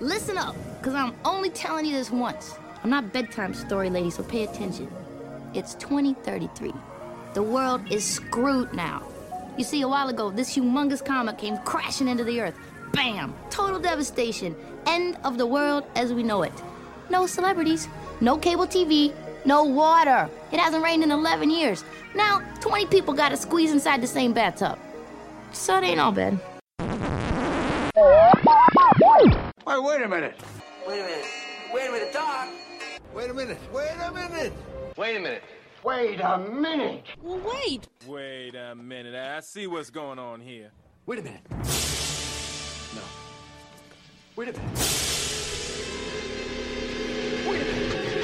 Listen up, because I'm only telling you this once. I'm not bedtime story lady, so pay attention. It's 2033. The world is screwed now. You see, a while ago, this humongous comet came crashing into the Earth. Bam! Total devastation. End of the world as we know it. No celebrities, no cable TV, no water. It hasn't rained in 11 years. Now, 20 people gotta squeeze inside the same bathtub. So it ain't all bad. Wait, wait a minute. Wait a minute. Wait a minute, Doc. Wait a minute. Wait a minute. Wait a minute. Wait a minute. Well, wait. Wait a minute. I see what's going on here. Wait a minute. No. Wait a minute. Wait a minute.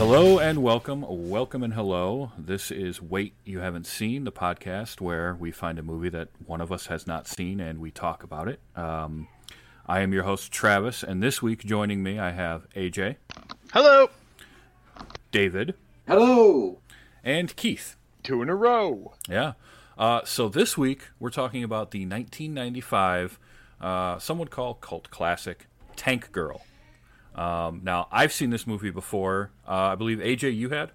Hello and welcome. Welcome and hello. This is Wait You Haven't Seen, the podcast where we find a movie that one of us has not seen and we talk about it. Um, I am your host, Travis, and this week joining me I have AJ, Hello. David, Hello. and Keith. Two in a row. Yeah. Uh, so this week we're talking about the 1995, uh, some would call cult classic, Tank Girl. Um, now, I've seen this movie before. Uh, I believe, AJ, you had?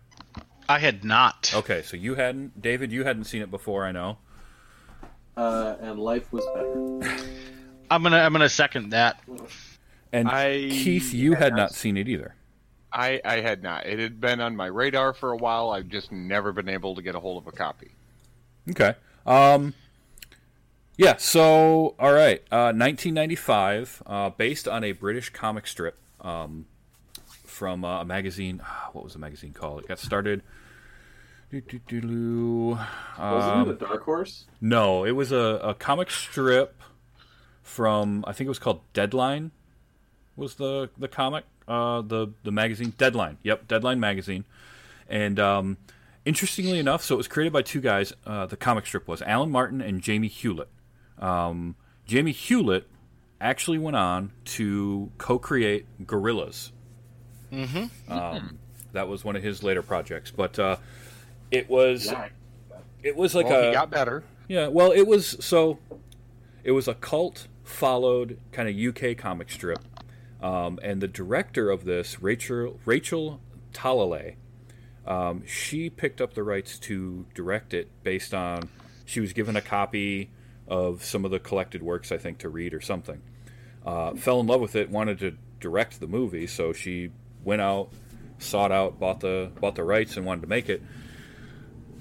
I had not. Okay, so you hadn't. David, you hadn't seen it before, I know. Uh, and life was better. I'm gonna I'm gonna second that. And I Keith, you had not seen it either. I, I had not. It had been on my radar for a while. I've just never been able to get a hold of a copy. Okay. Um, yeah, so, all right. Uh, 1995, uh, based on a British comic strip um, from uh, a magazine. What was the magazine called? It got started. doo-doo-doo-doo, Wasn't um, it a dark horse? No, it was a, a comic strip from I think it was called Deadline. Was the the comic uh, the the magazine Deadline? Yep, Deadline magazine. And um, interestingly enough, so it was created by two guys. Uh, the comic strip was Alan Martin and Jamie Hewlett. Um, Jamie Hewlett actually went on to co-create Gorillaz. Mm-hmm. Um, that was one of his later projects, but uh, it was Yeah. it was like well, a he got better. yeah, well, it was so. It was a cult followed kind of UK comic strip, um, and the director of this, Rachel Rachel Talalay, um, she picked up the rights to direct it based on she was given a copy of some of the collected works, I think, to read or something. Uh, fell in love with it, wanted to direct the movie, so she went out, sought out, bought the bought the rights, and wanted to make it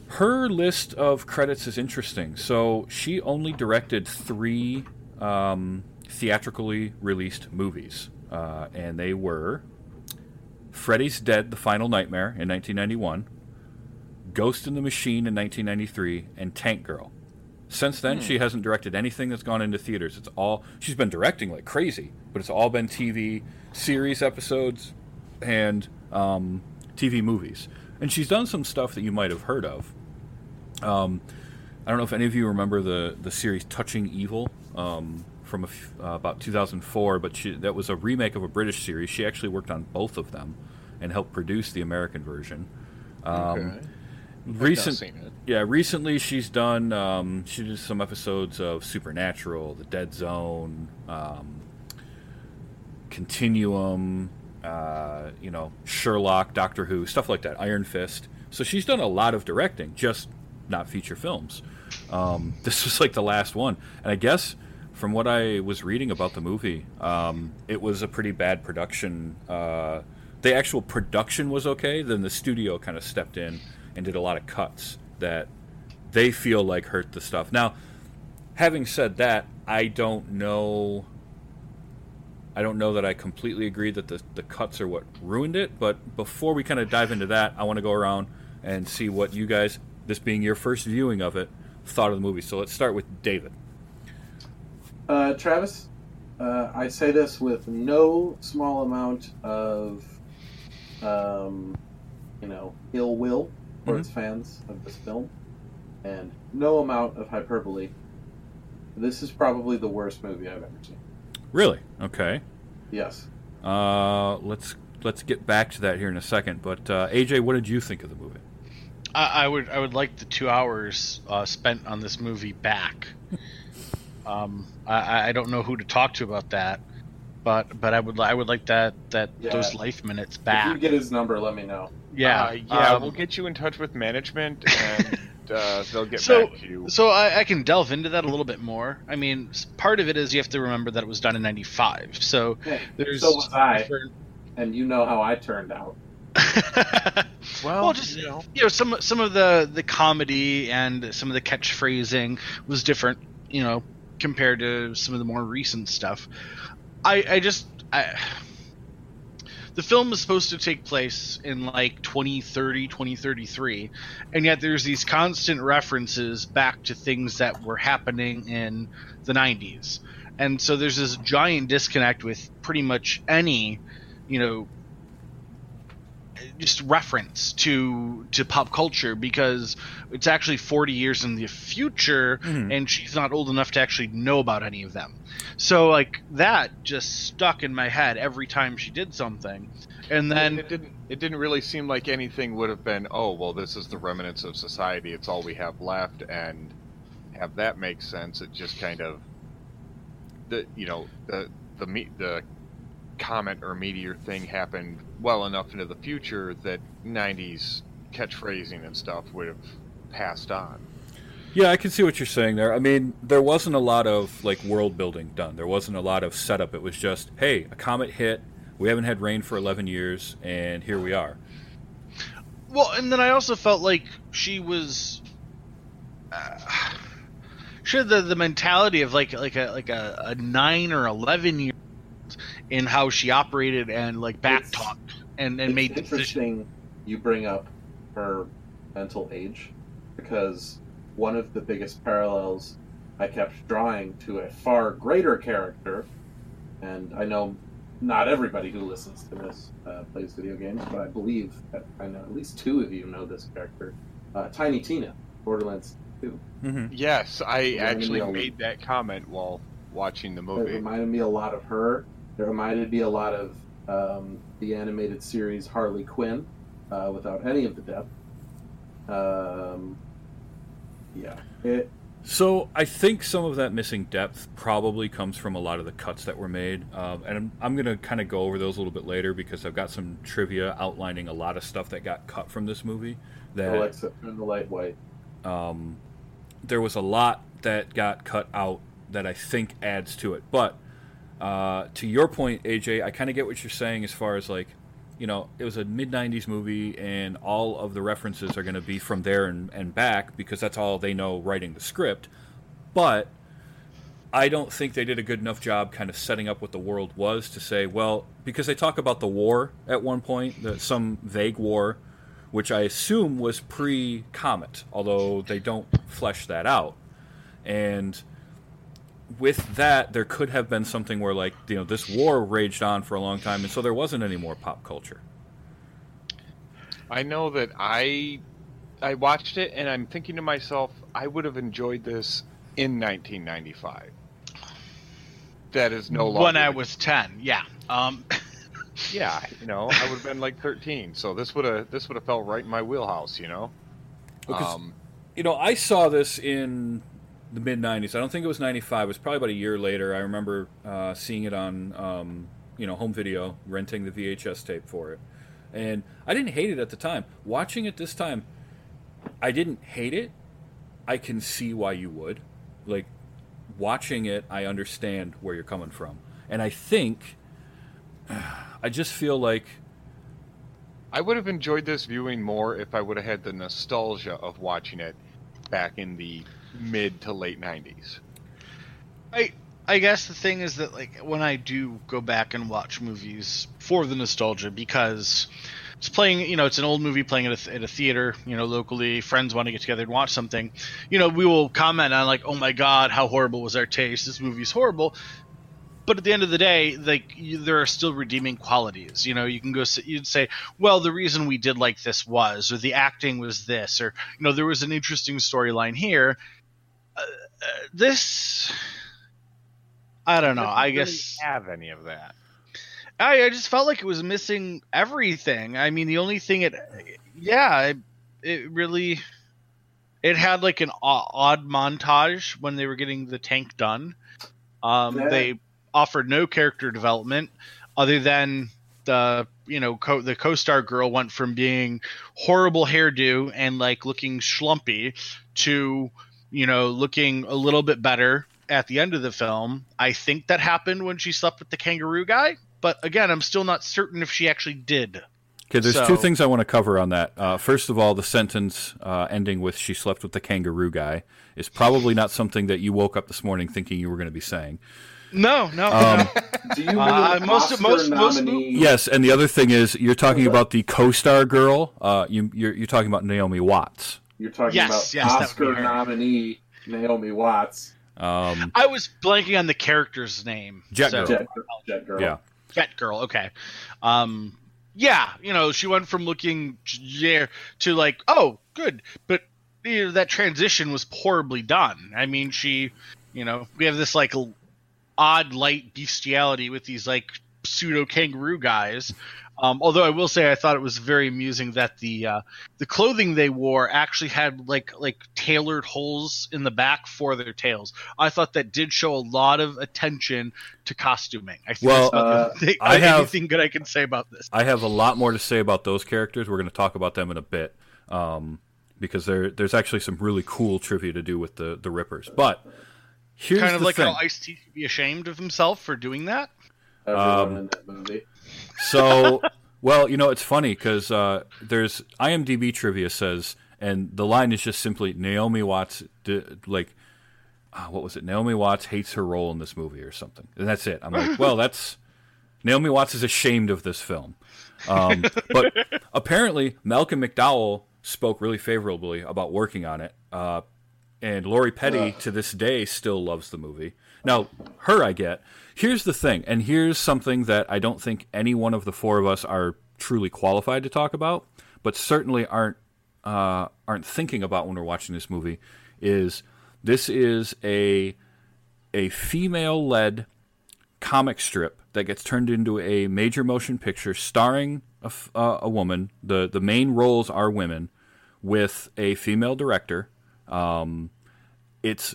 her list of credits is interesting. So she only directed three um, theatrically released movies, uh, and they were Freddy's Dead: The Final Nightmare in 1991, Ghost in the Machine in 1993, and Tank Girl. Since then, she hasn't directed anything that's gone into theaters. It's all she's been directing like crazy, but it's all been TV series episodes and um, TV movies. And she's done some stuff that you might have heard of. Um, I don't know if any of you remember the the series Touching Evil um, from a f- uh, about 2004, but she, that was a remake of a British series. She actually worked on both of them and helped produce the American version. Um, Okay. Recent, seen it. yeah, recently she's done. Um, she did some episodes of Supernatural, The Dead Zone, um, Continuum, uh, you know, Sherlock, Doctor Who, stuff like that. Iron Fist. So she's done a lot of directing, just not feature films. Um, this was like the last one, and I guess from what I was reading about the movie, um, it was a pretty bad production. Uh, the actual production was okay. Then the studio kind of stepped in and did a lot of cuts that they feel like hurt the stuff. Now, having said that, I don't know. I don't know that I completely agree that the, the cuts are what ruined it, but before we kind of dive into that, I want to go around and see what you guys, this being your first viewing of it, thought of the movie. So let's start with David. Uh, Travis, uh, I say this with no small amount of, um, you know, ill will towards fans of this film, and no amount of hyperbole. This is probably the worst movie I've ever seen. Really? Okay. Yes. Uh, let's let's get back to that here in a second. But uh, AJ, what did you think of the movie? I, I would I would like the two hours uh, spent on this movie back. um, I, I don't know who to talk to about that, but but I would I would like that that Yeah. those life minutes If you back. get his number, let me know. Yeah, Uh, yeah. um, we'll get you in touch with management, and uh, they'll get So- back to you. So I, I can delve into that a little bit more. I mean, part of it is you have to remember that it was done in '95. So Hey, there's so was I, different- and you know how I turned out. well, just you know, some some of the the comedy and some of the catchphrasing was different, you know, compared to some of the more recent stuff. I I just I the film is supposed to take place in like 2030 2033 and yet there's these constant references back to things that were happening in the 90s and so there's this giant disconnect with pretty much any you know just reference to to pop culture because it's actually 40 years in the future mm-hmm. and she's not old enough to actually know about any of them so like that just stuck in my head every time she did something and then it didn't. It didn't really seem like anything would have been. Oh, well, this is the remnants of society. It's all we have left, and have that make sense. It just kind of the you know the the me the comet or meteor thing happened well enough into the future that '90s catchphrasing and stuff would have passed on. Yeah, I can see what you're saying there. I mean, there wasn't a lot of like world building done. There wasn't a lot of setup. It was just, hey, a comet hit. We haven't had rain for 11 years, and here we are. Well, and then I also felt like she was. Uh, she had the, the mentality of like like a like a, a nine or eleven year old in how she operated and like back talked and and it's made decisions. interesting you bring up her mental age because one of the biggest parallels I kept drawing to a far greater character, and I know not everybody who listens to this uh, plays video games, but I believe that I know at least two of you know this character, uh, Tiny Tina, Borderlands 2. Mm-hmm. Yes, I actually made that comment while watching the movie. It movie. reminded me a lot of her. It reminded me a lot of um, the animated series Harley Quinn, uh, without any of the depth. Um, yeah, it. So I think some of that missing depth probably comes from a lot of the cuts that were made, um, and I'm, I'm going to kind of go over those a little bit later because I've got some trivia outlining a lot of stuff that got cut from this movie. That Alexa, turn the light white. um, there was a lot that got cut out that I think adds to it. But uh, to your point, AJ, I kind of get what you're saying as far as like, you know, it was a mid 90s movie and all of the references are going to be from there and, and back because that's all they know writing the script. But I don't think they did a good enough job kind of setting up what the world was to say, well, because they talk about the war at one point, the, some vague war, which I assume was pre Comet, although they don't flesh that out. And with that, there could have been something where, like, you know, this war raged on for a long time, and so there wasn't any more pop culture. I know that I I watched it and I'm thinking to myself, I would have enjoyed this in 1995. That is no longer when I was ten. Yeah. Um, yeah, you know, I would have been like 13, so this would have this would have felt right in my wheelhouse, you know. Because- Um, You know, I saw this in the mid 90s. I don't think it was 95. It was probably about a year later. I remember uh, seeing it on, um, you know, home video, renting the VHS tape for it. And I didn't hate it at the time. Watching it this time, I didn't hate it. I can see why you would. Like, watching it, I understand where you're coming from. And I think, I just feel like I would have enjoyed this viewing more if I would have had the nostalgia of watching it back in the mid to late 90s. I I guess the thing is that like when I do go back and watch movies for the nostalgia because it's playing you know it's an old movie playing at a, at a theater you know locally friends want to get together and watch something. You know we will comment on like oh my god how horrible was our taste. This movie's horrible. But at the end of the day like you, there are still redeeming qualities. You know you can go you'd say well the reason we did like this was or the acting was this or you know there was an interesting storyline here Uh, this I don't know. Doesn't I really guess have any of that. I, I just felt like it was missing everything. I mean, the only thing it, yeah, it, it really, it had like an o- odd montage when they were getting the tank done. Um, Yeah. They offered no character development other than the you know co- the co-star girl went from being horrible hairdo and like looking schlumpy to you know looking a little bit better at the end of the film. I think that happened when she slept with the kangaroo guy, but again, I'm still not certain if she actually did. Okay, there's So- two things I want to cover on that. Uh, first of all, the sentence uh, ending with "she slept with the kangaroo guy" is probably not something that you woke up this morning thinking you were going to be saying. No, no. Um, Do you mean Uh, most- Oscar most- most yes, and the other thing is you're talking about the co-star girl. Uh, you, you're, you're talking about Naomi Watts. You're talking Yes, about yes, that would be Oscar nominee Naomi Watts, Um, I was blanking on the character's name. Jet so- Girl. Jet, Jet Girl. yeah, Jet Girl. Okay. Um, yeah, you know, she went from looking yeah to like, oh, good, but you know, that transition was horribly done. I mean, she, you know, we have this like odd light bestiality with these like pseudo kangaroo guys. Um, although I will say I thought it was very amusing that the uh, the clothing they wore actually had like like tailored holes in the back for their tails. I thought that did show a lot of attention to costuming. I think Well, uh, thing, I have- anything good I can say about this. I have a lot more to say about those characters. We're going to talk about them in a bit um, because there, there's actually some really cool trivia to do with the the Rippers. But here's kind of like thing. how Ice T could be ashamed of himself for doing that. Everyone Um, in that movie. So, well, you know, it's funny because uh, there's IMDb trivia says, and the line is just simply Naomi Watts, d- like, ah, what was it? Naomi Watts hates her role in this movie or something, and that's it. I'm like, well, that's Naomi Watts is ashamed of this film. Um, but apparently, Malcolm McDowell spoke really favorably about working on it. Uh, and Lori Petty to this day still loves the movie. Now, her I get. Here's the thing, and here's something that I don't think any one of the four of us are truly qualified to talk about, but certainly aren't uh, aren't thinking about when we're watching this movie. Is this is a a female led comic strip that gets turned into a major motion picture starring a, uh, a woman. the The main roles are women with a female director. Um, it's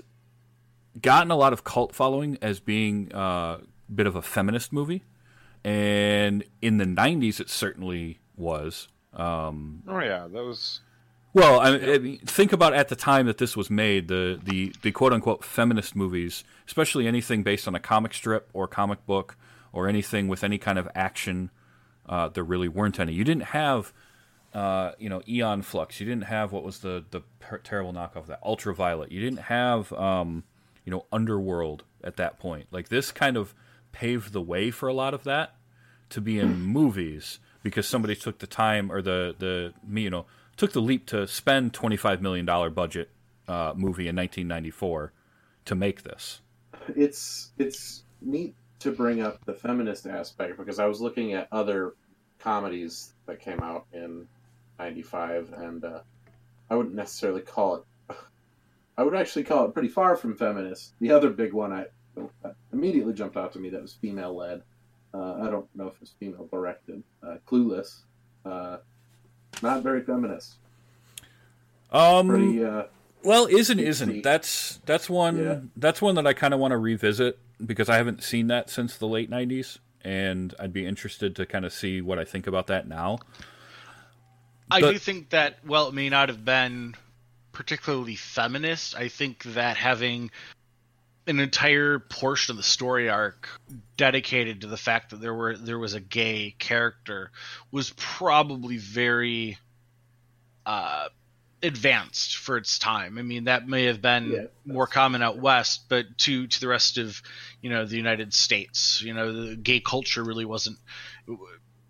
gotten a lot of cult following as being uh, a bit of a feminist movie, and in the '90s, it certainly was. Um, Oh yeah, that was well, I, I mean, think about at the time that this was made, the the the quote unquote feminist movies, especially anything based on a comic strip or comic book or anything with any kind of action. Uh, there really weren't any. You didn't have, uh, you know, Aeon Flux. You didn't have what was the the per- terrible knockoff of that Ultraviolet. You didn't have, um, you know, Underworld at that point. Like this kind of paved the way for a lot of that to be in movies because somebody took the time or the the me you know took the leap to spend twenty five million dollar budget uh, movie in nineteen ninety four to make this. it's it's neat to bring up the feminist aspect because I was looking at other comedies that came out in '95, and uh, I wouldn't necessarily call it. I would actually call it pretty far from feminist. The other big one I that immediately jumped out to me that was female led. Uh, I don't know if it was female directed. Uh, Clueless, uh, not very feminist. Um, Pretty. Uh, well, isn't Deep isn't sea. that's that's one Yeah. that's one that I kind of want to revisit because I haven't seen that since the late nineties, and I'd be interested to kind of see what I think about that now. I But- do think that well, it may not have been particularly feminist. I think that having an entire portion of the story arc dedicated to the fact that there were there was a gay character was probably very uh, advanced for its time. I mean, that may have been Yeah, more common out west, but to to the rest of you know the United States, you know, the gay culture really wasn't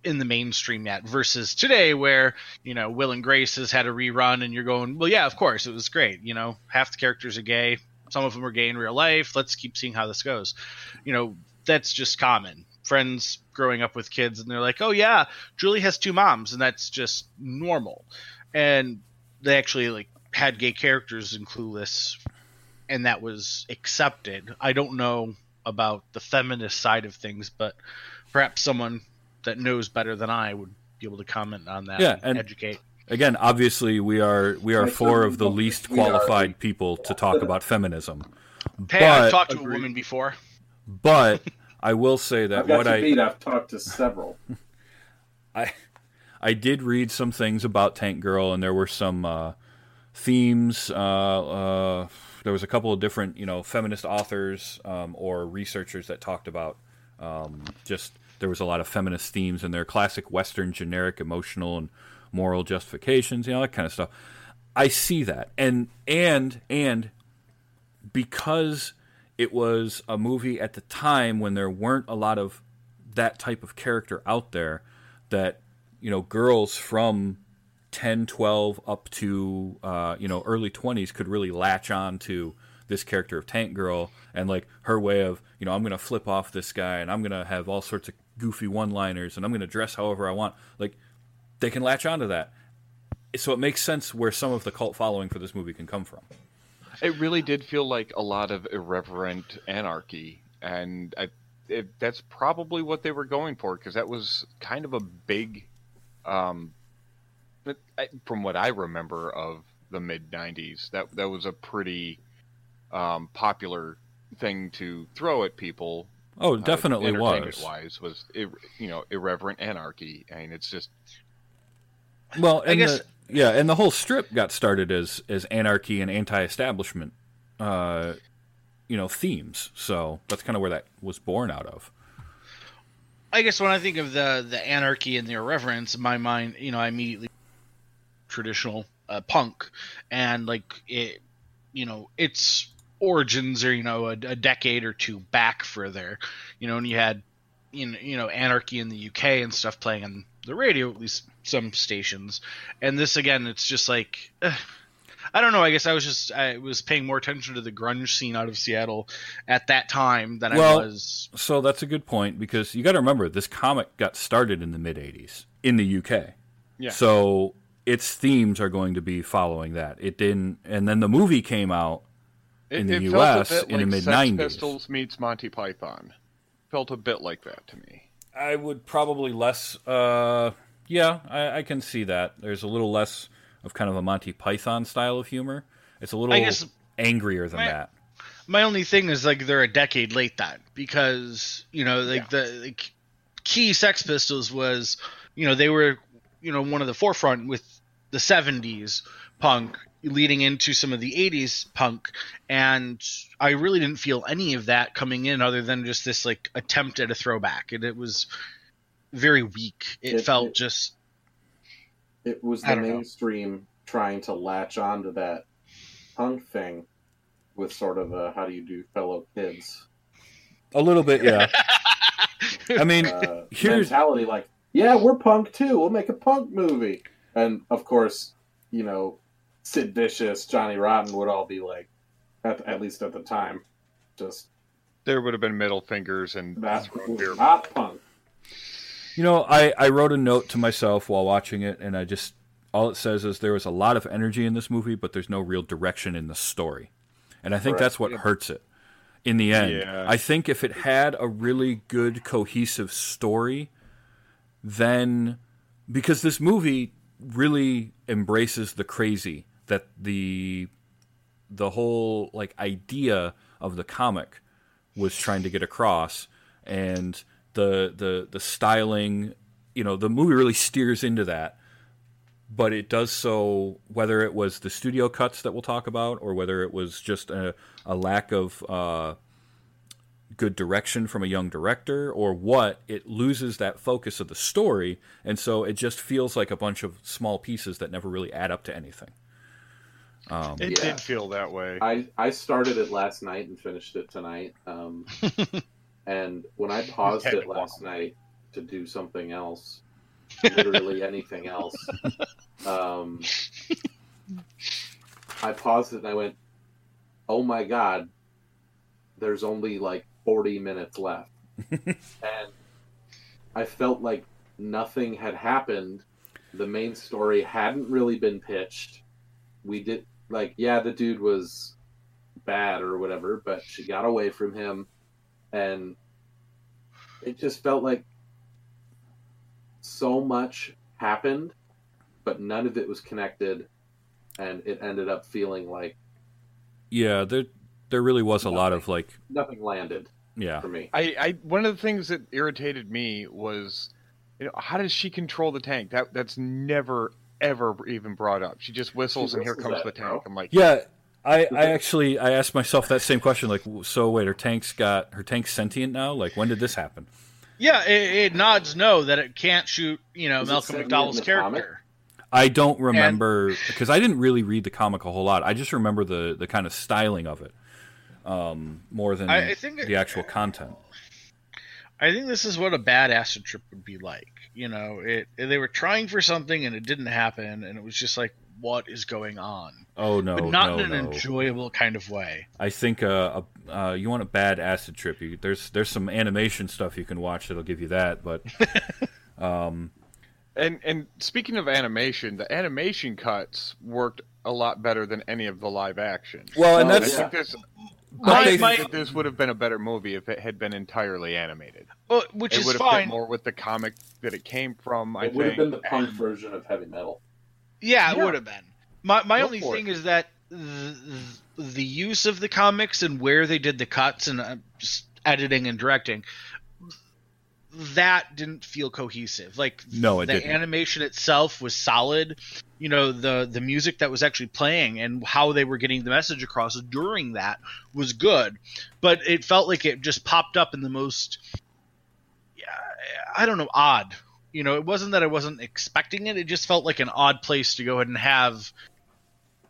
in the mainstream yet versus today where you know will and grace has had a rerun and you're going well yeah of course it was great. You know half the characters are gay some of them are gay in real life let's keep seeing how this goes. You know that's just common. Friends growing up with kids and they're like oh yeah julie has two moms and that's just normal. And they actually like had gay characters in clueless and that was accepted. I don't know about the feminist side of things, but perhaps someone that knows better than I would be able to comment on that. Yeah, and, and- educate. Again, obviously, we are we are four of the least think are. qualified people to talk about feminism. Hey, I've talked to a woman before. But I will say that I've got what you I beat. I've talked to several. I I did read some things about Tank Girl, and there were some uh, themes. Uh, uh, there was a couple of different, you know, feminist authors um, or researchers that talked about um, just there was a lot of feminist themes in there, classic Western generic emotional and moral justifications, you know, that kind of stuff. I see that, and and and because it was a movie at the time when there weren't a lot of that type of character out there that you know girls from 10 12 up to uh, you know early 20s could really latch on to this character of tank girl and like her way of you know i'm gonna flip off this guy and i'm gonna have all sorts of goofy one liners and i'm gonna dress however i want like they can latch onto that so it makes sense where some of the cult following for this movie can come from It really did feel like a lot of irreverent anarchy, and I, it, that's probably what they were going for because that was kind of a big, um, from what I remember of the mid '90s, that that was a pretty um, popular thing to throw at people. Oh it definitely was Wise was you know irreverent anarchy, and it's just Well, and guess- the, yeah, and the whole strip got started as as anarchy and anti-establishment, uh, you know, themes. So that's kind of where that was born out of. I guess when I think of the the anarchy and the irreverence, in my mind, you know, I immediately traditional uh, punk, and like it, you know, its origins are you know a, a decade or two back further, you know, and you had you know, you know anarchy in the UK and stuff playing on the radio, at least some stations, and this again, it's just like. I don't know. I guess I was just I was paying more attention to the grunge scene out of Seattle at that time than Well, I was So that's a good point because you got to remember this comic got started in the mid '80s in the UK. Yeah. So its themes are going to be following that. It didn't, and then the movie came out. It, In the it US felt a bit in the like mid-90s. Sex Pistols meets Monty Python. Felt a bit like that to me. I would probably less. Uh, yeah, I, I can see that. There's a little less of kind of a Monty Python style of humor. It's a little guess- angrier than My- that. my only thing is like they're a decade late that because you know like the like, key Sex Pistols was you know they were you know one of the forefront with the 70s punk leading into some of the 80s punk. And I really didn't feel any of that coming in other than just this like attempt at a throwback. And it was very weak. It, It- felt it- just It was the don't know. mainstream trying to latch onto that punk thing with sort of a how do you do fellow kids? A little bit, yeah. I mean, uh, here's mentality like yeah we're punk too. We'll make a punk movie. And of course you know sid vicious johnny rotten would all be like at, at least at the time just There would have been middle fingers and that's thrown beer not punk You know, I, I wrote a note to myself while watching it, and I just all it says is there was a lot of energy in this movie, but there's no real direction in the story, and I think Correct. that's what hurts it in the end. Yeah. I think if it had a really good cohesive story, then because this movie really embraces the crazy that the the whole like idea of the comic was trying to get across and the the the styling you know the movie really steers into that. But it does so whether it was the studio cuts that we'll talk about or whether it was just a, a lack of uh, good direction from a young director or what it loses that focus of the story. And so it just feels like a bunch of small pieces that never really add up to anything um, It Yeah. did feel that way. I, I started it last night and finished it tonight. Um, and when I paused it last walk. night to do something else, literally anything else, um, I paused it and I went, "Oh my god, there's only like 40 minutes left," and I felt like nothing had happened. The main story hadn't really been pitched. We did like, yeah, the dude was bad or whatever, but she got away from him, and it just felt like so much happened, but none of it was connected, and it ended up feeling like Yeah, there there really was a lot of like nothing landed yeah. for me. I, I one of the things that irritated me was, you know, how does she control the tank? That that's never ever even brought up. She just whistles, She and here comes the tank. bro. I'm like, Yeah, I, I actually I asked myself that same question. Like, so wait, her tank's got her tank's sentient now. Like, when did this happen? Yeah, it, it nods no that it can't shoot. You know, Is Malcolm McDowell's in comic? character. I don't remember because I didn't really read the comic a whole lot. I just remember the the kind of styling of it um, more than I- I think- the actual content. I think this is what a bad acid trip would be like. You know, it they were trying for something and it didn't happen, and it was just like, what is going on? Oh no, but not no, in an no. enjoyable kind of way. I think uh, a, uh, you want a bad acid trip. You, there's there's some animation stuff you can watch that'll give you that, but um, and and speaking of animation, the animation cuts worked a lot better than any of the live action. well, and Oh, I that's yeah. Think this. but My- they- my- I think this would have been a better movie if it had been entirely animated. Well, which it is would have fit more with the comic that it came from. I it would have been the punk version of heavy metal. Yeah, it Yeah. would have been. My my Go only thing it. is that the, the use of the comics and where they did the cuts and uh, just editing and directing that didn't feel cohesive. Like No, it the didn't. animation itself was solid. You know, the the music that was actually playing and how they were getting the message across during that was good, but it felt like it just popped up in the most yeah, I don't know, odd. You know, it wasn't that I wasn't expecting it. It just felt like an odd place to go ahead and have,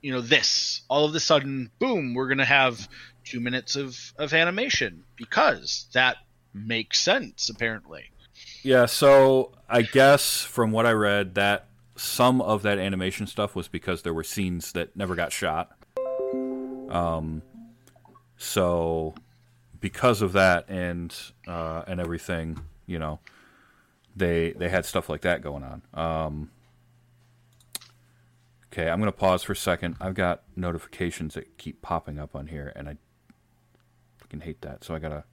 you know, this. All of a sudden, boom, we're going to have two minutes of, of animation because that makes sense, apparently. Yeah, so I guess from what I read, that some of that animation stuff was because there were scenes that never got shot. Um, so because of that and uh, and everything, you know, they they had stuff like that going on. Um, okay, I'm gonna pause for a second. I've got notifications that keep popping up on here, and I fucking hate that. So I gotta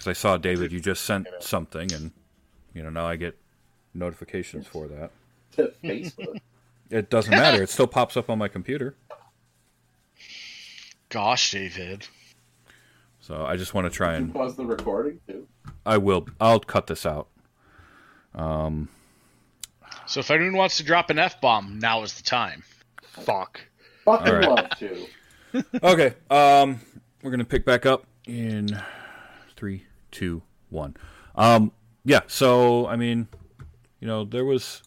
because I saw David, you just sent something, and you know now I get notifications for that. To Facebook. It doesn't matter; it still pops up on my computer. Gosh, David. So I just want to try and Pause the recording too. I will. I'll cut this out. So if anyone wants to drop an F bomb, now is the time. Fuck. Fucking right. love to. Okay. Um, we're gonna pick back up in three, two, one. Um, yeah. So I mean, you know, there was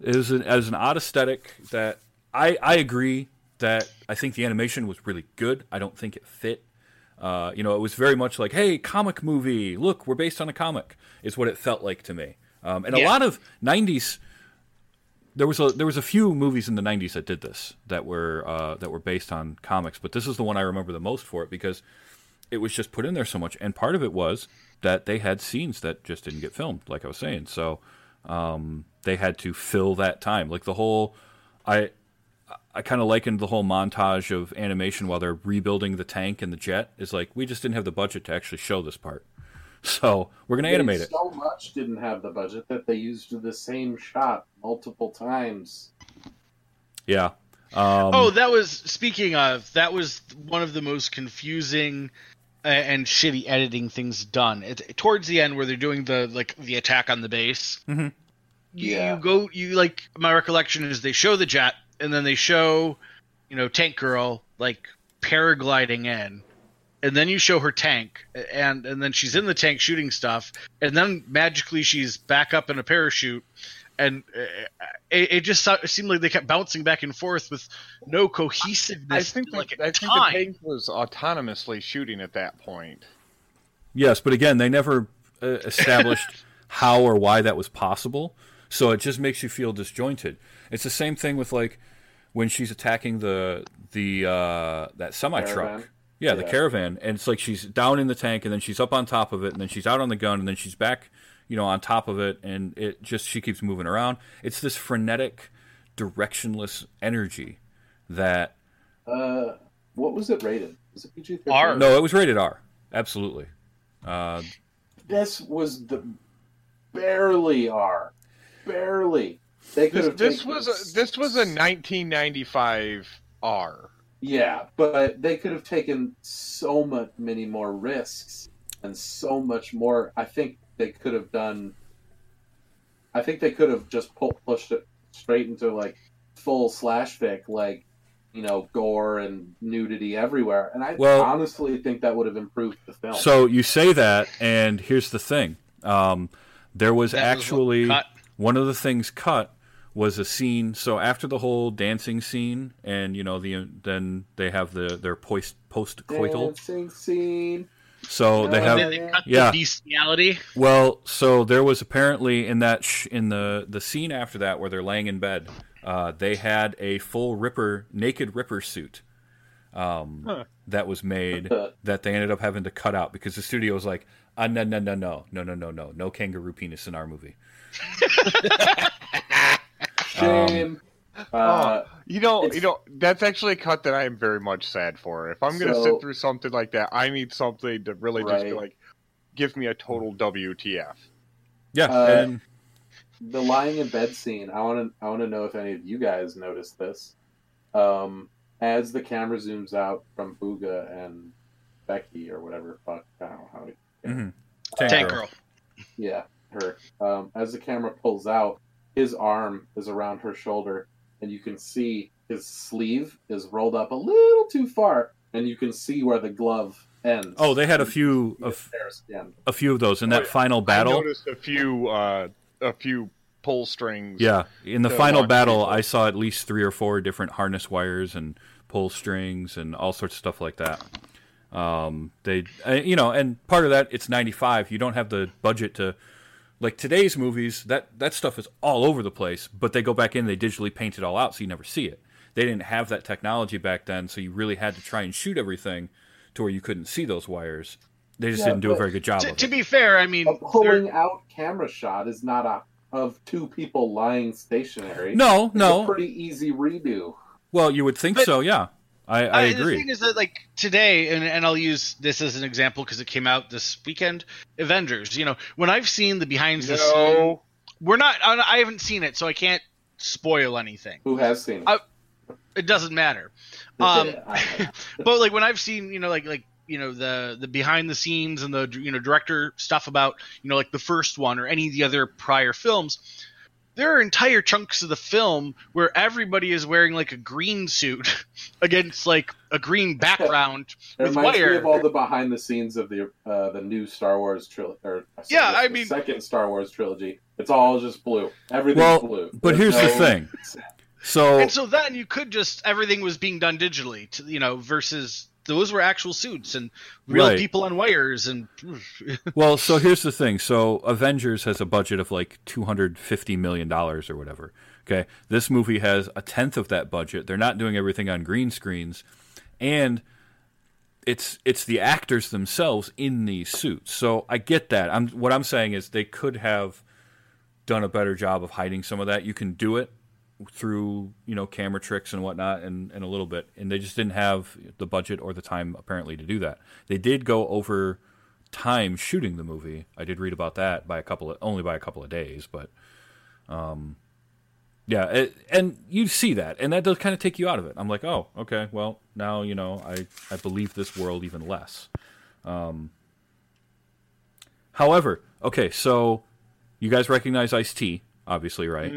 it was an, as an odd aesthetic that I I agree that I think the animation was really good. I don't think it fit. Uh, you know, it was very much like, hey, comic movie. Look, we're based on a comic. Is what it felt like to me. Um, and a lot of '90s there was a there was a few movies in the 90s that did this that were uh, that were based on comics but this is the one I remember the most for it because it was just put in there so much. And part of it was that they had scenes that just didn't get filmed like I was saying. So um, they had to fill that time. Like the whole I I kind of likened the whole montage of animation while they're rebuilding the tank and the jet is like we just didn't have the budget to actually show this part. So we're gonna animate it. So much didn't have the budget that they used the same shot multiple times. yeah. Um, oh, that was speaking of that was one of the most confusing and shitty editing things done. It, towards the end, where they're doing the like the attack on the base, Mhm. you, Yeah. you go you like my recollection is they show the jet and then they show you know Tank Girl like paragliding in, and then you show her tank and and then she's in the tank shooting stuff, and then magically she's back up in a parachute. And uh, it, it just seemed like they kept bouncing back and forth with no cohesiveness. I think like the, I think time. the tank was autonomously shooting at that point. Yes, but again, they never uh, established how or why that was possible. So it just makes you feel disjointed. It's the same thing with like when she's attacking the the uh, that semi truck. Caravan? Yeah, the caravan, and it's like she's down in the tank, and then she's up on top of it, and then she's out on the gun, and then she's back, you know, on top of it, and it just she keeps moving around. It's this frenetic, directionless energy that Uh, what was it rated? Was it PG thirteen? R. No, it was rated R. Absolutely. Uh, This was the barely R, barely. They could This, have. this was a, this was a 1995 R. Yeah, but they could have taken so much many more risks and so much more. I think they could have done. I think they could have just pu- pushed it straight into like full slash fic, like you know, gore and nudity everywhere. And I Well- honestly think that would have improved the film. so you say that, and here's the thing: um, there was That actually cut. one of the things cut was a scene. So after the whole dancing scene, and you know, the then they have the their post post coital. dancing scene. So they have then they cut yeah. the bestiality. Well, so there was apparently in that sh- in the the scene after that where they're laying in bed, uh, they had a full Ripper naked Ripper suit um, that was made that they ended up having to cut out because the studio was like, uh, no, no, no, no, no, no, no, no, no kangaroo penis in our movie. Shame. Uh, You know, you know that's actually a cut that I am very much sad for. If I'm going to So- sit through something like that, I need something to really just be like, give me a total WTF. Yeah, Uh, and the lying in bed scene. I want to. I want to know if any of you guys noticed this. Um, as the camera zooms out from Booga and Becky or whatever. Fuck, I don't know how. To, mhm. Uh, Tank girl. Yeah, her. Um, as the camera pulls out, his arm is around her shoulder, and you can see his sleeve is rolled up a little too far, and you can see where the glove ends. oh, they had a few The of a few of those in Oh, that yeah. final I battle. noticed a few, uh, a few pull strings. Yeah, in the final battle, people. I saw at least three or four different harness wires and pull strings and all sorts of stuff like that. Um, they, uh, you know, and part of that, it's '95. You don't have the budget to, like today's movies. That that stuff is all over the place, but they go back in, they digitally paint it all out, so you never see it. They didn't have that technology back then, so you really had to try and shoot everything to where you couldn't see those wires. They just Yeah, didn't do a very good job To, of to be fair, I mean, A there- pulling out camera shot is not a of two people lying stationary. no, It's a no. pretty easy redo. Well, you would think But- so, yeah. I, I I- agree. The thing is that, like today, and, and I'll use this as an example because it came out this weekend. Avengers. You know, when I've seen the behind the scenes, No. we're not. I I haven't seen it, so I can't spoil anything. Who has seen it? I- It doesn't matter. Um, Yeah, I know. but like when I've seen, you know, like like you know the the behind the scenes and the you know director stuff about you know like the first one or any of the other prior films, there are entire chunks of the film where everybody is wearing like a green suit against like a green background It with reminds me wire. of all the behind the scenes of the uh, the new Star Wars trilogy. Or, sorry, Yeah, the I mean- second Star Wars trilogy. It's all just blue. Everything's Well, blue. but There's here's the thing. So, and so then you could just everything was being done digitally, to, you know, versus those were actual suits and real Right. people on wires and well, so here's the thing. So, Avengers has a budget of like two hundred fifty million dollars or whatever. Okay, this movie has a tenth of that budget. They're not doing everything on green screens, and it's it's the actors themselves in these suits. So I get that. I'm what I'm saying is they could have done a better job of hiding some of that. You can do it through you know camera tricks and whatnot and, and a little bit and they just didn't have the budget or the time apparently to do that. They did go over time shooting the movie. I did read about that by a couple of only by a couple of days but um yeah it, and you see that and that does kind of take you out of it. I'm like oh okay well now you know i i believe this world even less. Um however okay so you guys recognize ice t obviously right?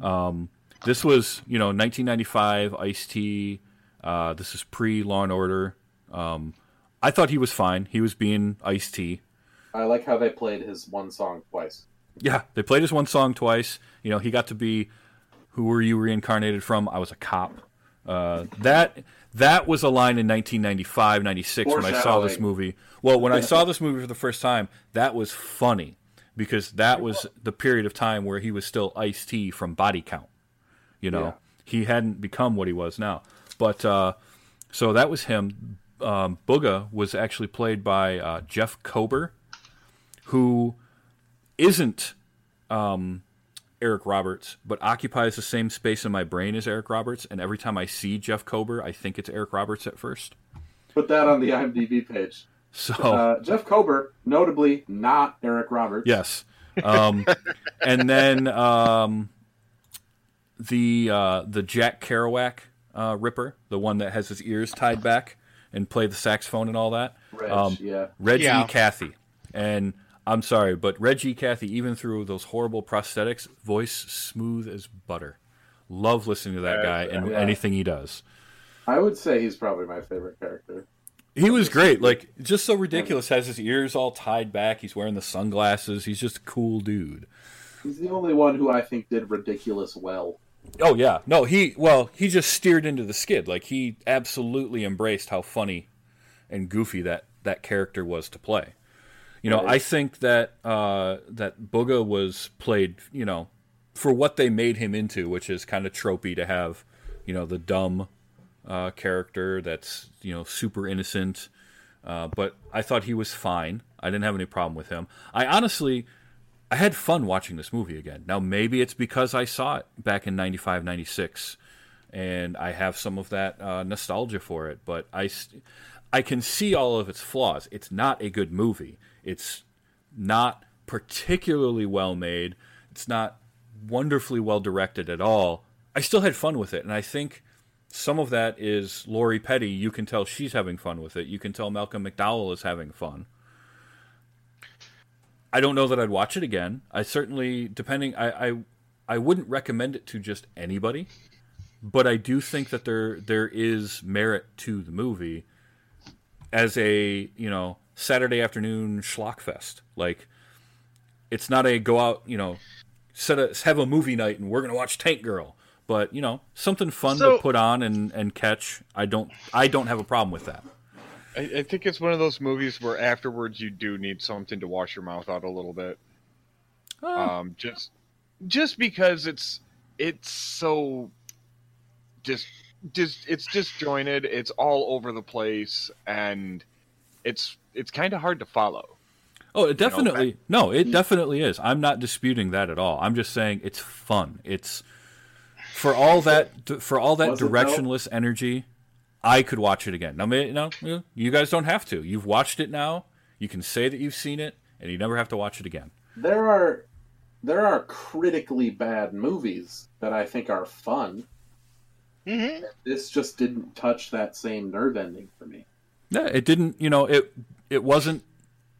Um this was, you know, 1995, Ice T. Uh, this is pre Law and Order. Um, I thought he was fine. He was being Ice T. I like how they played his one song twice. Yeah, they played his one song twice. You know, he got to be "Who were you reincarnated from?" I was a cop. Uh, that that was a line in 1995, 96 when I saw this movie. Well, when I saw this movie for the first time, that was funny because that was the period of time where he was still Ice T from Body Count. You know, Yeah. he hadn't become what he was now. But uh, so that was him. Um, Booga was actually played by uh, Jeff Kober, who isn't um, Eric Roberts, but occupies the same space in my brain as Eric Roberts. And every time I see Jeff Kober, I think it's Eric Roberts at first. Put that on the IMDb page. So Uh, Jeff Kober, notably not Eric Roberts. Yes. Um, and then um, the uh, the Jack Kerouac uh, Ripper, the one that has his ears tied back and play the saxophone and all that. Reg, yeah. Reggie Yeah. Cathey. And I'm sorry, but Reggie Cathey, even through those horrible prosthetics, voice smooth as butter. Love listening to that guy and yeah. anything he does. I would say he's probably my favorite character. He was great. Like just so ridiculous. Has his ears all tied back. He's wearing the sunglasses. He's just a cool dude. He's the only one who I think did ridiculous well. Oh yeah, no, he well, he just steered into the skid. Like he absolutely embraced how funny and goofy that that character was to play. You know, Right. I think that uh, that Booga was played, you know, for what they made him into, which is kind of tropey to have, you know, the dumb uh, character that's you know super innocent. Uh, but I thought he was fine. I didn't have any problem with him. I honestly, I had fun watching this movie again. Now, maybe it's because I saw it back in 95, 96, and I have some of that uh, nostalgia for it, but I, I can see all of its flaws. It's not a good movie. It's not particularly well made. It's not wonderfully well directed at all. I still had fun with it, and I think some of that is Lori Petty. You can tell she's having fun with it. You can tell Malcolm McDowell is having fun. I don't know that I'd watch it again. I certainly, depending, I, I, I wouldn't recommend it to just anybody, but I do think that there there is merit to the movie as a you know Saturday afternoon schlock fest. Like, it's not a go out, you know, set a have a movie night and we're gonna watch Tank Girl, but you know something fun So- to put on and and catch. I don't I don't have a problem with that. I, I think it's one of those movies where afterwards you do need something to wash your mouth out a little bit. Um, just just because it's it's so just just it's disjointed. It's all over the place, and it's it's kind of hard to follow. Oh, it definitely no, it definitely is. I'm not disputing that at all. I'm just saying it's fun. It's for all that for all that Was directionless energy. I could watch it again. Now, may- you know, you you guys don't have to. You've watched it now. You can say that you've seen it, and you never have to watch it again. There are there are critically bad movies that I think are fun. Mm-hmm. This just didn't touch that same nerve ending for me. Yeah, it didn't. You know, it it wasn't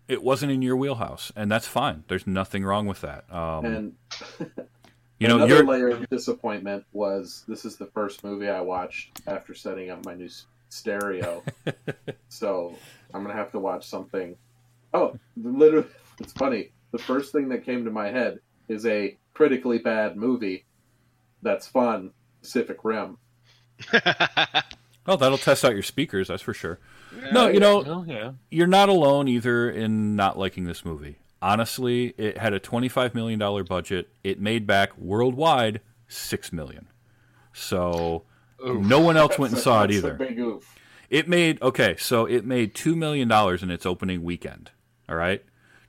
it wasn't in your wheelhouse, and that's fine. There's nothing wrong with that. Um, And you know, another you're layer of disappointment was this is the first movie I watched after setting up my new stereo. so I'm gonna have to watch something. Oh, literally, it's funny. The first thing that came to my head is a critically bad movie that's fun, Pacific Rim. oh, that'll test out your speakers. That's for sure. No, you know, yeah. you're not alone either in not liking this movie. Honestly, it had a $25 million budget. It made back worldwide 6 million. So no one else went and saw it a either. big oof. It made, okay, so it made $2 million in its opening weekend. All right?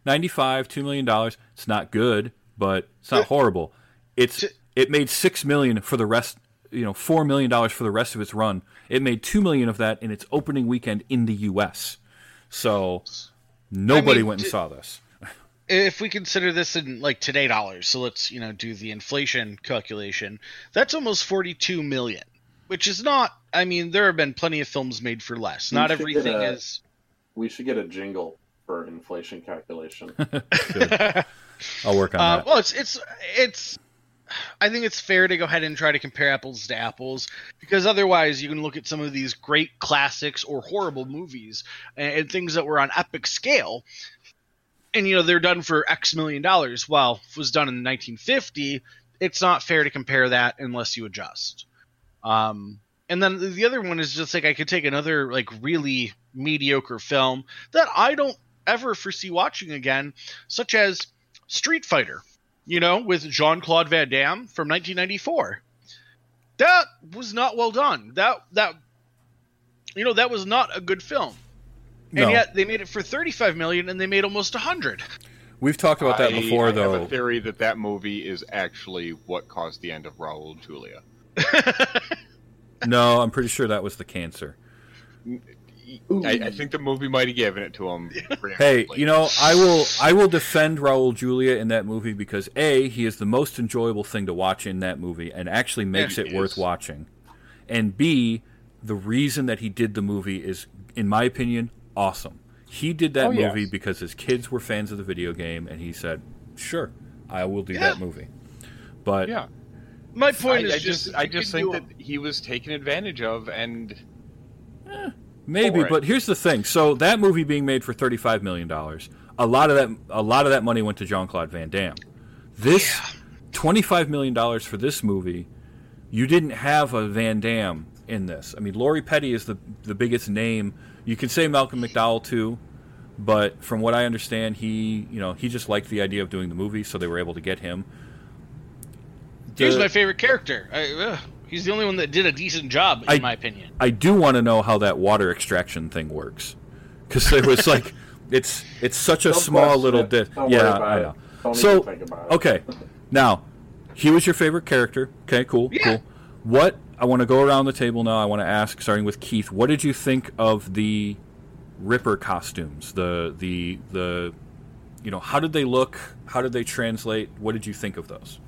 95 $2 million. It's not good, but it's not horrible. It's It made 6 million for the rest, you know, $4 million for the rest of its run. It made 2 million of that in its opening weekend in the U.S. So nobody mean, went and d- saw this. If we consider this in like today dollars, so let's you know do the inflation calculation. That's almost forty-two million, which is not. I mean, there have been plenty of films made for less. We Not everything a- is. We should get a jingle for inflation calculation. I'll work on Uh, that. well, it's it's it's. I think it's fair to go ahead and try to compare apples to apples because otherwise you can look at some of these great classics or horrible movies and, and things that were on epic scale, and you know they're done for X million dollars. Well, if it was done in 1950, it's not fair to compare that unless you adjust. Um, and then the other one is just like I could take another like really mediocre film that I don't ever foresee watching again, such as Street Fighter, you know, with Jean Claude Van Damme from 1994. That was not well done. That that you know that was not a good film. No. And yet they made it for 35 million and they made almost 100. We've talked about that I- before, I though. have a theory that that movie is actually what caused the end of Raul Julia. No, I'm pretty sure that was the cancer. I, I think the movie might have given it to him. Hey, you know, I will I will defend Raul Julia in that movie because a he is the most enjoyable thing to watch in that movie and actually makes he it worth watching, and b the reason that he did the movie is, in my opinion, awesome. He did that Oh, yes. movie because his kids were fans of the video game, and he said, "Sure, I will do Yeah. that movie." But yeah. My I, point is I just, just, I just think that he was taken advantage of, and eh, Maybe, but here's the thing. So that movie being made for thirty-five million dollars, a lot of that, a lot of that money went to Jean Claude Van Damme. This twenty-five million dollars for this movie, you didn't have a Van Damme in this. I mean, Lori Petty is the the biggest name. You could say Malcolm McDowell too, but from what I understand, he, you know, he just liked the idea of doing the movie, so they were able to get him. Here's The- my favorite character. I, ugh, he's the only one that did a decent job, in I- my opinion. I do want to know how that water extraction thing works, because it was like it's it's such a Don't small little it. bit. Don't yeah, about I it. know. Don't so even think about it. okay, now he was your favorite character. Okay, cool, Yeah. cool. What I want to go around the table now. I want to ask, starting with Keith, what did you think of the Ripper costumes? The the the you know how did they look? How did they translate? What did you think of those?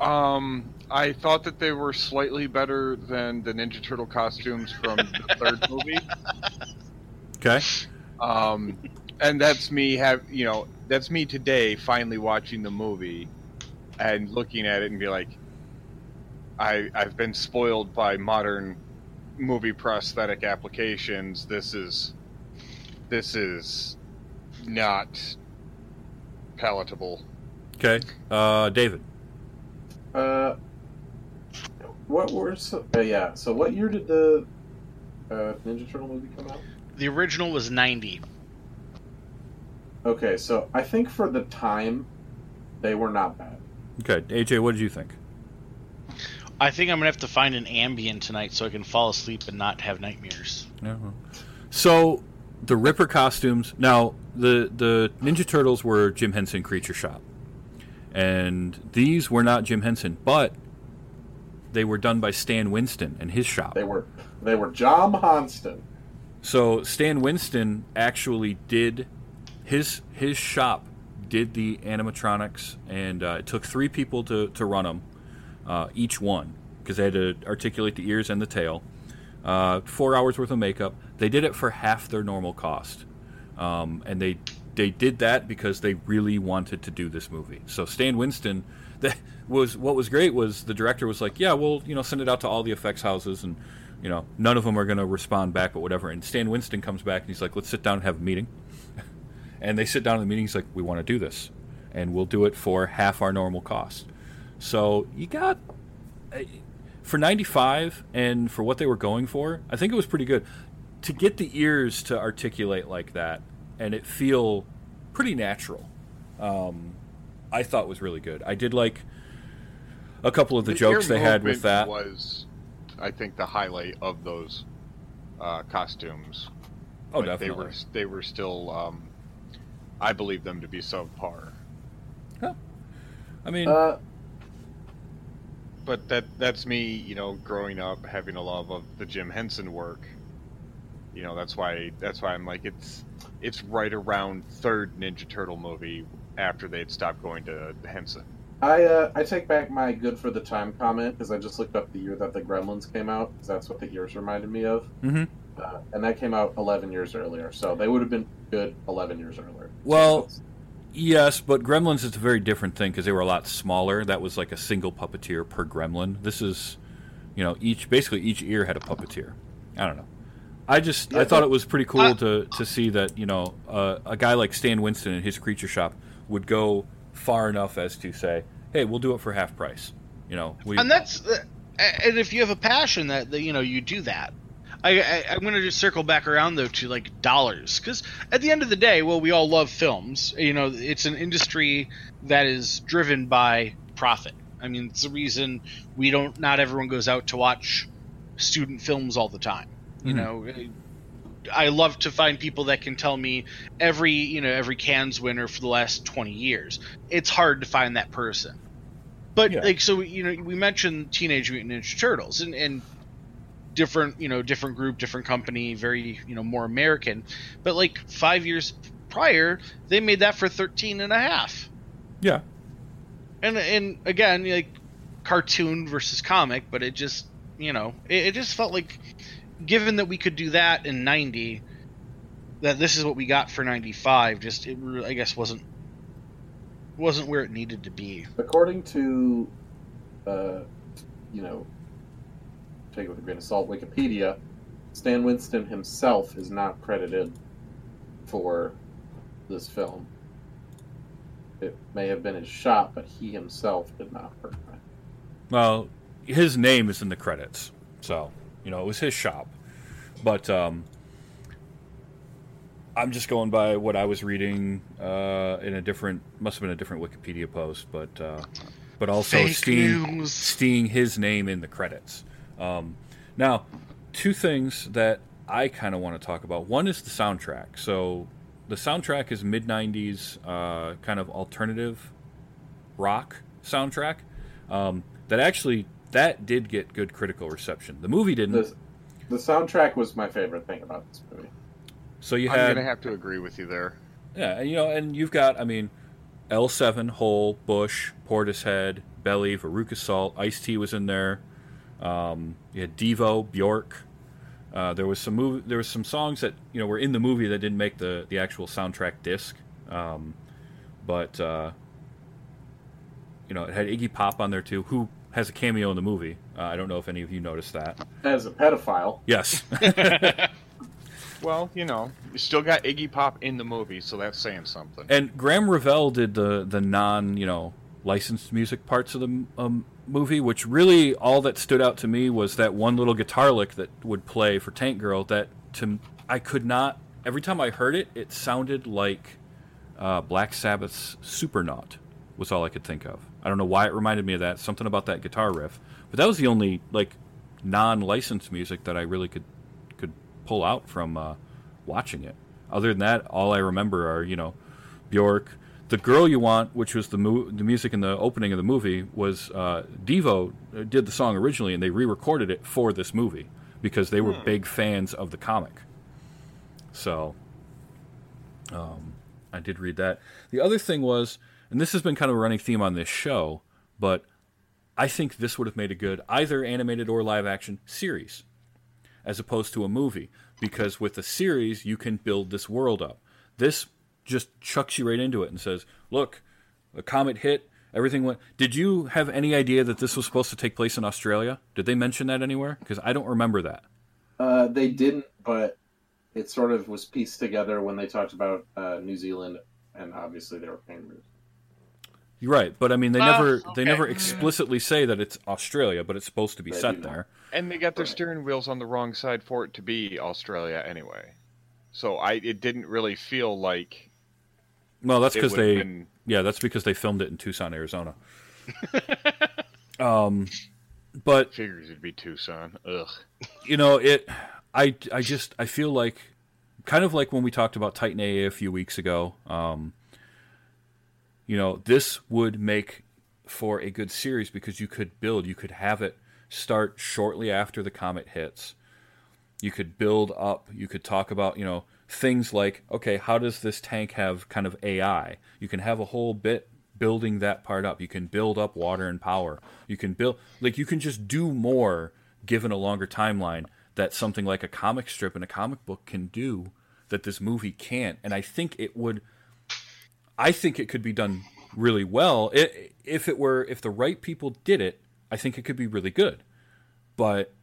um, I thought that they were slightly better than the Ninja Turtle costumes from the third movie. Okay, Um, and that's me have you know that's me today finally watching the movie and looking at it and be like, I I've been spoiled by modern movie prosthetic applications. This is this is not palatable. okay, uh, David. Uh, what were so? Uh, yeah. So what year did the uh, Ninja Turtle movie come out? The original was 90. Okay, so I think for the time, they were not bad. Okay, AJ, what did you think? I think I'm gonna have to find an Ambien tonight so I can fall asleep and not have nightmares. Yeah. well. So the Ripper costumes. Now the the Ninja Turtles were Jim Henson Creature Shop, and these were not Jim Henson, but they were done by Stan Winston and his shop. They were they were John Honston. So Stan Winston actually did his his shop did the animatronics, and uh, it took three people to to run them, uh, each one, because they had to articulate the ears and the tail. Uh, four hours worth of makeup. They did it for half their normal cost, um, and they they did that because they really wanted to do this movie. So Stan Winston, that was what was great was the director was like, yeah, we'll you know send it out to all the effects houses and you know none of them are going to respond back, but whatever. And Stan Winston comes back and he's like, let's sit down and have a meeting. and they sit down in the meeting. He's like, we want to do this, and we'll do it for half our normal cost. So you got for 95 and for what they were going for, I think it was pretty good. To get the ears to articulate like that and it feel pretty natural, um, I thought was really good. I did like a couple of the, jokes they had with that. was, I think, the highlight of those uh, costumes. Oh, But definitely. They were they were still. Um, I believe them to be subpar. Huh. I mean, Uh, But that that's me, you know, growing up having a love of the Jim Henson work. You know, that's why that's why I'm like it's it's right around third Ninja Turtle movie after they'd stopped going to Henson. I uh, I take back my good for the time comment because I just looked up the year that the Gremlins came out because that's what the years reminded me of, mhm. uh, and that came out 11 years earlier. So they would have been good 11 years earlier. Well- So Yes, but Gremlins is a very different thing because they were a lot smaller. That was like a single puppeteer per gremlin. This is, you know, each basically each ear had a puppeteer. I don't know. I just I thought it was pretty cool I- to to see that you know uh, a guy like Stan Winston and his creature shop would go far enough as to say, "Hey, we'll do it for half price." You know, we and that's uh, and if you have a passion that, that you know you do that I, I i'm going to just circle back around though to like dollars because at the end of the day well we all love films you know it's an industry that is driven by profit i mean it's the reason we don't not everyone goes out to watch student films all the time you Mhm. know I love to find people that can tell me every you know every Cannes winner for the last 20 years. It's hard to find that person. But Yeah. like so you know we mentioned Teenage Mutant Ninja Turtles and and different you know different group different company very you know more American. But like 5 years prior they made that for 13 and a half. Yeah. and and again like cartoon versus comic but it just you know it, it just felt like given that we could do that in 90 that this is what we got for 95 just it i guess wasn't wasn't where it needed to be. According to, uh, you know, take it with a grain of salt, Wikipedia, Stan Winston himself is not credited for this film. It may have been his shop, but he himself did not work on it. Well, his name is in the credits, so you know it was his shop. But um, I'm just going by what I was reading uh, in a different, must have been a different Wikipedia post, but uh, but also Fake seeing seeing his name in the credits. Um, now, two things that I kind of want to talk about. One is the soundtrack. So the soundtrack is mid '90s uh, kind of alternative rock soundtrack um, that actually that did get good critical reception. The movie didn't. The, the soundtrack was my favorite thing about this movie. so you had, I'm gonna have to agree with you there. yeah, and, you know, and you've got I mean, L7, Hole, Bush, Portishead, Belly, Veruca Salt, Ice T was in there. Um, you had Devo, Bjork. Uh, there was some movie, there was some songs that you know were in the movie that didn't make the the actual soundtrack disc, um, but uh, you know it had Iggy Pop on there too, who has a cameo in the movie. Uh, I don't know if any of you noticed that. As a pedophile, Yes, Well, you know, you still got Iggy Pop in the movie, so that's saying something. and Graham Revell did the the non you know licensed music parts of the um, movie, which really all that stood out to me was that one little guitar lick that would play for Tank Girl. That to I could not every time I heard it, it sounded like uh, Black Sabbath's Supernaut was all I could think of. I don't know why it reminded me of that. Something about that guitar riff, but that was the only like non-licensed music that I really could could pull out from uh, watching it. Other than that, all I remember are you know Bjork, "The Girl You Want," which was the mu- the music in the opening of the movie was uh, Devo uh, did the song originally, and they re-recorded it for this movie because they were big fans of the comic. So, um, I did read that. The other thing was, and this has been kind of a running theme on this show, but I think this would have made a good either animated or live action series as opposed to a movie because with a series you can build this world up. This just chucks you right into it and says, "Look, a comet hit, everything went." Did you have any idea that this was supposed to take place in Australia? Did they mention that anywhere? Because I don't remember that. uh, they didn't, but it sort of was pieced together when they talked about uh, New Zealand, and obviously they were kangaroos. You're right, but I mean they Ah, never they never explicitly say that it's Australia, but it's supposed to be They set there. And they got their Right. steering wheels on the wrong side for it to be Australia anyway. So I it didn't really feel like Well, that's because they been yeah, that's because they filmed it in Tucson, Arizona. um, but figures it'd be Tucson. Ugh. you know it i i just i feel like kind of like when we talked about Titan A.E. a few weeks ago um you know this would make for a good series because you could build you could have it start shortly after the comet hits you could build up you could talk about you know things like okay how does this tank have kind of ai you can have a whole bit building that part up. You can build up water and power. You can build like you can just do more given a longer timeline that something like a comic strip and a comic book can do that this movie can't. And i think it would i think it could be done really well. If it were if the right people did it i think it could be really good. But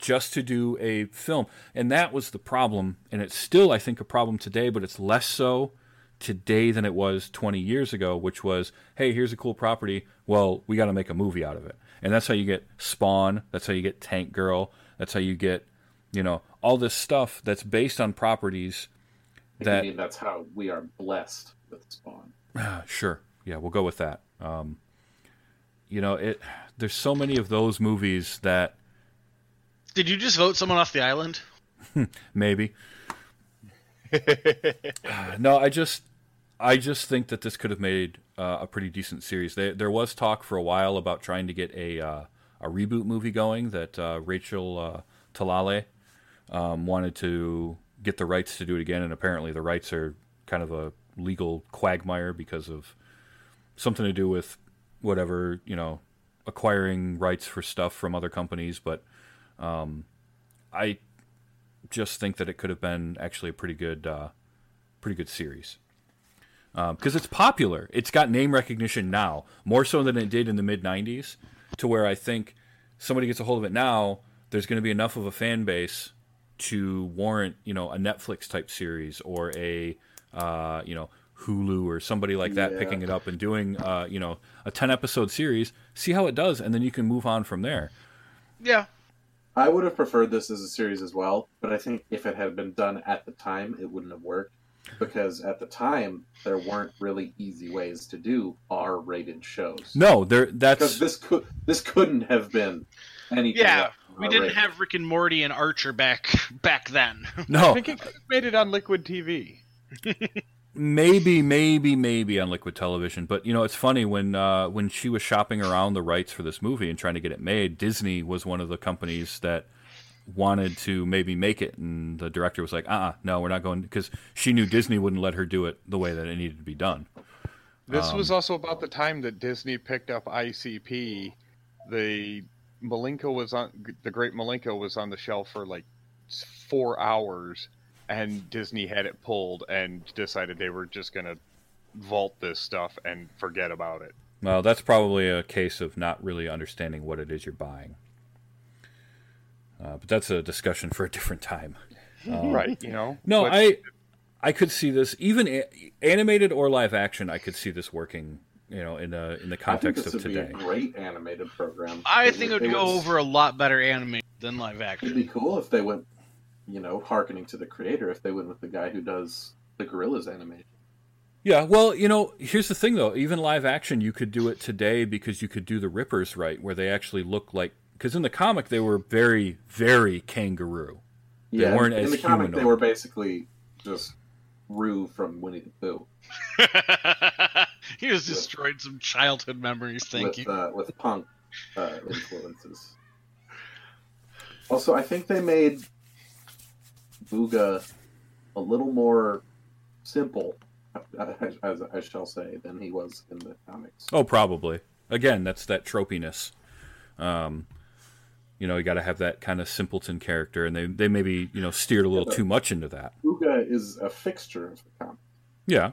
just to do a film. And that was the problem. And it's still, I think, a problem today, but it's less so today than it was 20 years ago, which was, hey, here's a cool property. Well, we got to make a movie out of it. And that's how you get Spawn. That's how you get Tank Girl. That's how you get, you know, all this stuff that's based on properties I that. mean, that's how we are blessed with Spawn. sure. Yeah, we'll go with that. Um, you know, it. There's so many of those movies that Did you just vote someone off the island? maybe. no, I just I just think that this could have made uh, a pretty decent series. There, there was talk for a while about trying to get a uh, a reboot movie going that uh, Rachel uh, Talalay um, wanted to get the rights to do it again, and apparently the rights are kind of a legal quagmire because of something to do with whatever you know acquiring rights for stuff from other companies. But um, I just think that it could have been actually a pretty good, uh, pretty good series because um, it's popular. It's got name recognition now more so than it did in the mid '90s, to where I think somebody gets a hold of it now. There's going to be enough of a fan base to warrant, you know, a Netflix type series or a, uh, you know, Hulu or somebody like that Yeah. picking it up and doing, uh, you know, a 10 episode series. See how it does, and then you can move on from there. Yeah. I would have preferred this as a series as well, but I think if it had been done at the time, it wouldn't have worked. Because at the time, there weren't really easy ways to do R-rated shows. No, there. because That's this could this couldn't have been anything. Yeah. We didn't have Rick and Morty and Archer back back then. No, I think it could made it on Liquid TV. maybe maybe maybe on liquid television but you know it's funny when uh, when she was shopping around the rights for this movie and trying to get it made disney was one of the companies that wanted to maybe make it and the director was like uh-uh no we're not going because she knew disney wouldn't let her do it the way that it needed to be done This Um, was also about the time that Disney picked up ICP. The Milenko was on the Great Milenko was on the shelf for like four hours, and Disney had it pulled and decided they were just gonna vault this stuff and forget about it. well that's probably a case of not really understanding what it is you're buying uh, but that's a discussion for a different time right? You know. No, But- I I could see this even a- animated or live action. I could see this working, you know, in the in the I think context this of would today. be a great animated program. I think it would go was- over a lot better anime than live action. It'd be cool if they went, you know, harkening to the creator. If they went with the guy who does the Gorillaz animation. Yeah, well, you know, here's the thing though. Even live action, you could do it today because you could do the Rippers right, where they actually look like. Because in the comic, they were very, very kangaroo. They Yeah, weren't in as the comic, they were basically just Roo from Winnie the Pooh he has destroyed some childhood memories. Thank with you. Uh, with punk uh, influences. Also, I think they made Booga a little more simple, as, as I shall say, than he was in the comics. Oh, probably. Again, that's that tropiness. Um, you know, you got to have that kind of simpleton character, and they they maybe you know steered a little Yeah. too much into that. Booga is a fixture of the comic. Yeah.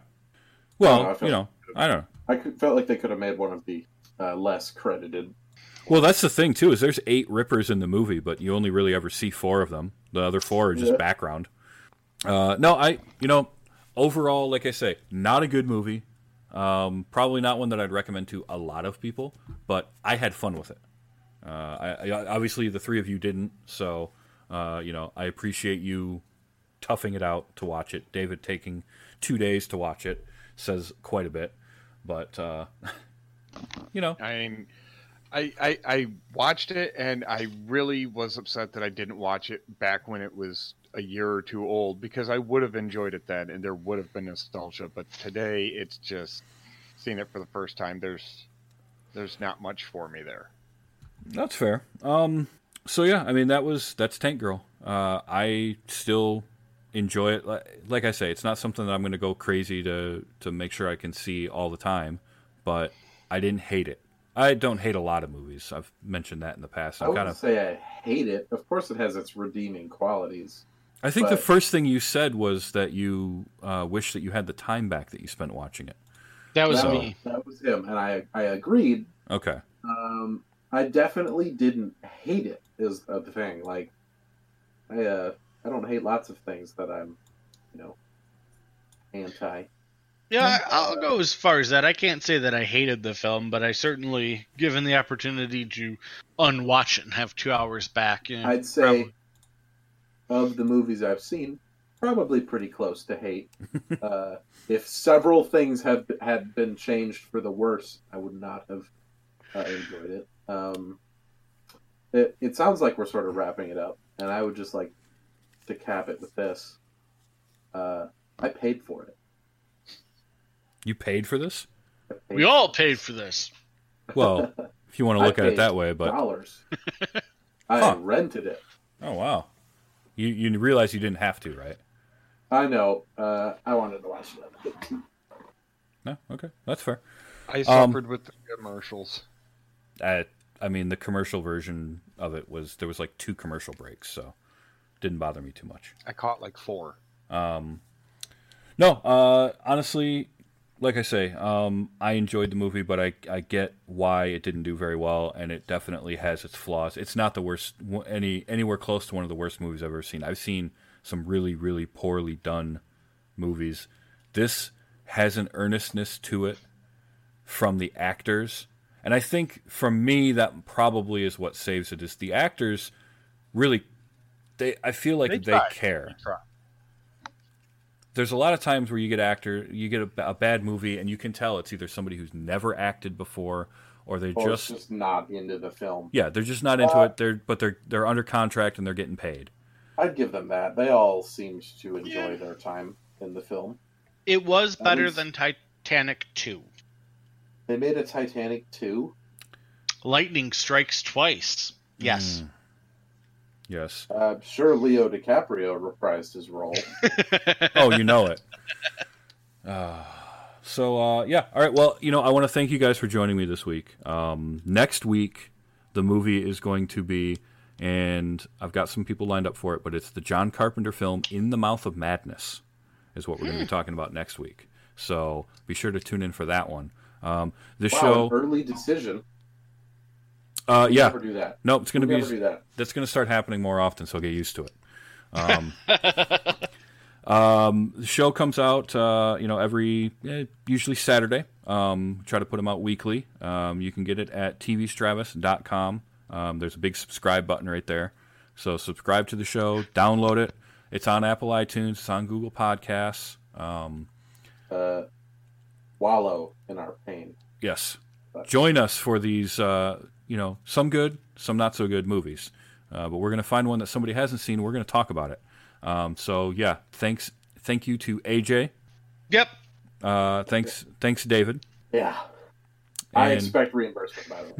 Well, felt- you know, I don't know. I felt like they could have made one of the uh, less credited. Well, that's the thing too. Is there's eight Rippers in the movie, but you only really ever see four of them. The other four are just Yeah. background. Uh, no, I you know overall, like I say, not a good movie. Um, probably not one that I'd recommend to a lot of people, but I had fun with it. Uh, I, I, obviously, the three of you didn't, so uh, you know I appreciate you toughing it out to watch it. David taking two days to watch it says quite a bit, but uh, you know, I mean, I, I watched it and I really was upset that I didn't watch it back when it was a year or two old because I would have enjoyed it then and there would have been nostalgia. But today it's just seeing it for the first time. There's there's not much for me there. That's fair. Um, so yeah, I mean that was that's Tank Girl. Uh, I still enjoy it. Like, like I say, it's not something that I'm going to go crazy to to make sure I can see all the time, but I didn't hate it. I don't hate a lot of movies. I've mentioned that in the past. I I'm wouldn't kind of. say I hate it. Of course, it has its redeeming qualities. I think the first thing you said was that you uh, wish that you had the time back that you spent watching it. That was that, me. that was him, and I I agreed. Okay. Um, I definitely didn't hate it. Is uh, the thing like I uh, I don't hate lots of things that I'm, you know, anti. Yeah, I- I'll go as far as that. I can't say that I hated the film, but I certainly, given the opportunity to unwatch it and have two hours back, you know, I'd say probably- of the movies I've seen, probably pretty close to hate. uh, if several things had had been changed for the worse, I would not have uh, enjoyed it. Um, it. It sounds like we're sort of wrapping it up, and I would just like to cap it with this. Uh, I paid for it. You paid for this? We all paid for this. Well, if you want to look I at it that way, but dollars. I Huh. rented it. oh wow, you you realize you didn't have to, right? I know. Uh, I wanted to watch it. No, okay, that's fair. I Um, suffered with the commercials. I, I mean, the commercial version of it was there was like two commercial breaks, so didn't bother me too much. I caught like four. Um, no, uh, honestly, like I say, um, I enjoyed the movie, but I I get why it didn't do very well, and it definitely has its flaws. It's not the worst any anywhere close to one of the worst movies I've ever seen. I've seen some really really poorly done movies. This has an earnestness to it from the actors, and I think for me that probably is what saves it. Is the actors really? They I feel like They they, care They. There's a lot of times where you get actor you get a, a bad movie and you can tell it's either somebody who's never acted before or they Or just, just not into the film. yeah they're just not into Uh, it they're but they're they're under contract and they're getting paid I'd give them that. They all seemed to enjoy their time in the film. It was At better least- than Titanic 2. They made a Titanic 2. Lightning strikes twice. Yes. Mm. Yes. Uh, sure, Leo DiCaprio reprised his role. oh you know it. Uh, so uh, yeah. All right. Well you know i want to thank you guys for joining me this week. Um, next week the movie is going to be and i've got some people lined up for it but it's the john carpenter film in the mouth of madness is what we're going to be talking about next week. So be sure to tune in for that one. Um, the wow, show an early decision. Uh, yeah Never do that. no it's going to be never do that. that's going to start happening more often, so get used to it. Um, um, the show comes out, uh, you know, every eh, usually Saturday. Um, try to put them out weekly. Um, you can get it at tvstravis.com. Um, there's a big subscribe button right there. So subscribe to the show, download it. It's on Apple iTunes, it's on Google Podcasts. Um, Uh, wallow in our pain. yes, join us for these, uh, you know, some good, some not so good movies. Uh, but we're going to find one that somebody hasn't seen. We're going to talk about it. Um, so yeah, thanks, thank you to AJ. Yep. Uh, thanks, thanks David. Yeah. I And- expect reimbursement, by the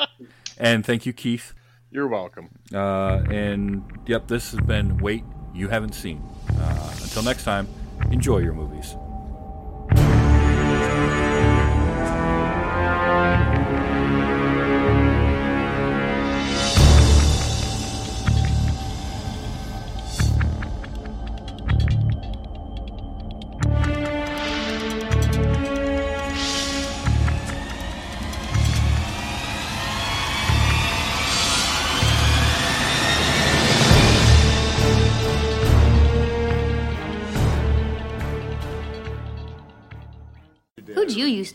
way. And thank you, Keith. You're welcome. Uh, and yep, this has been Wait You Haven't Seen. Uh, until next time, enjoy your movies.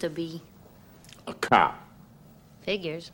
To be? A cop. Figures.